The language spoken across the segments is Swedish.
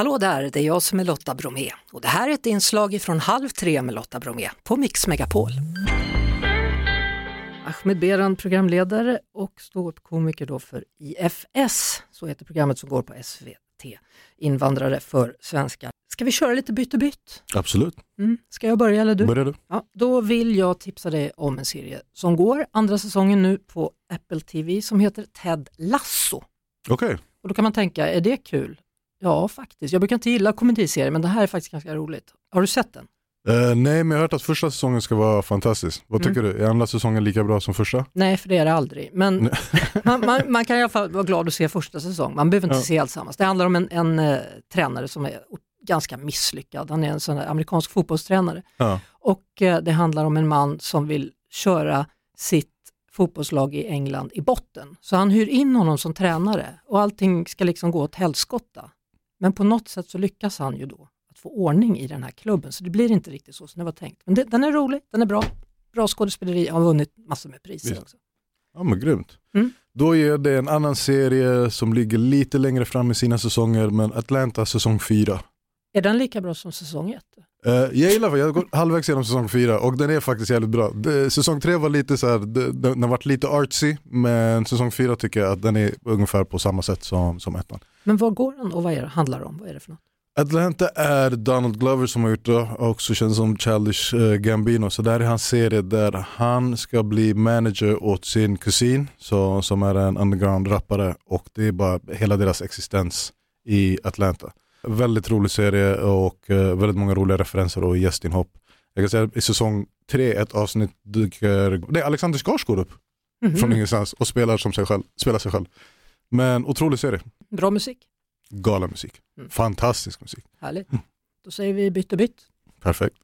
Hallå där, det är jag som är Lotta Bromé och det här är ett inslag från Halv tre med Lotta Bromé på Mix Megapol. Ahmed Beran, programledare och ståuppkomiker då för IFS, så heter programmet som går på SVT, Invandrare för svenskar. Ska vi köra lite bytt och bytt? Absolut. Mm. Ska jag börja eller du? Börjar du? Ja, då vill jag tipsa dig om en serie som går andra säsongen nu på Apple TV som heter Ted Lasso. Okej. Och då kan man tänka, är det kul? Ja, faktiskt. Jag brukar inte gilla komediserier, men det här är faktiskt ganska roligt. Har du sett den? Eh, nej, men jag har hört att första säsongen ska vara fantastisk. Vad tycker du? Är andra säsongen lika bra som första? Nej, för det är det aldrig. Men man, man, man kan i alla fall vara glad att se första säsongen. Man behöver inte Ja. se alltsammans. Det handlar om en, en eh, tränare som är ganska misslyckad. Han är en sån amerikansk fotbollstränare. Ja. Och eh, det handlar om en man som vill köra sitt fotbollslag i England i botten. Så han hyr in honom som tränare och allting ska liksom gå åt helskotta. Men på något sätt så lyckas han ju då att få ordning i den här klubben så det blir inte riktigt så som det var tänkt. Men det, den är rolig, den är bra, bra skådespeleri, har vunnit massor med priser Visst. också. Ja men grymt. Mm. Då är det en annan serie som ligger lite längre fram i sina säsonger men Atlanta säsong 4. Är den lika bra som säsong ett? Eh, jag gillar jag har gått halvvägs genom säsong 4 och den är faktiskt jävligt bra. Det, säsong 3 var lite så här, det- den, den har varit lite artsy men säsong 4 tycker jag att den är ungefär på samma sätt som, som ettan. Men vad går den och vad är det, handlar det om? Vad är det för något? Atlanta är Donald Glover som har gjort det och också känns som Childish eh, Gambino. Så där är hans serie där han ska bli manager åt sin kusin så, som är en underground-rappare och det är bara hela deras existens i Atlanta. Väldigt rolig serie och eh, väldigt många roliga referenser och gästinhopp. Jag kan säga i säsong tre, ett avsnitt dyker det är Alexander Skarsgård upp Mhm. från ingenstans och spelar, som sig själv, spelar sig själv. Men otrolig serie, Bra musik, galen musik, Mm. fantastisk musik, härligt. Då säger vi bytt och bytt. perfekt.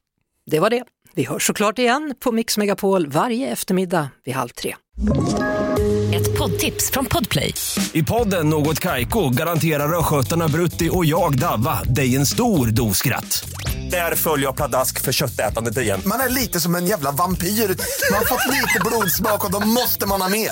Det var det. Vi hörs såklart igen på Mix Megapol varje eftermiddag vid halv tre. Ett poddtips från Podplay. I podden Något Kaiko garanterar östgötarna Brutti och jag, Davva, dig en stor dos skratt. Där följer jag pladask för köttätandet igen. Man är lite som en jävla vampyr. Man har fått lite blodsmak och då måste man ha mer.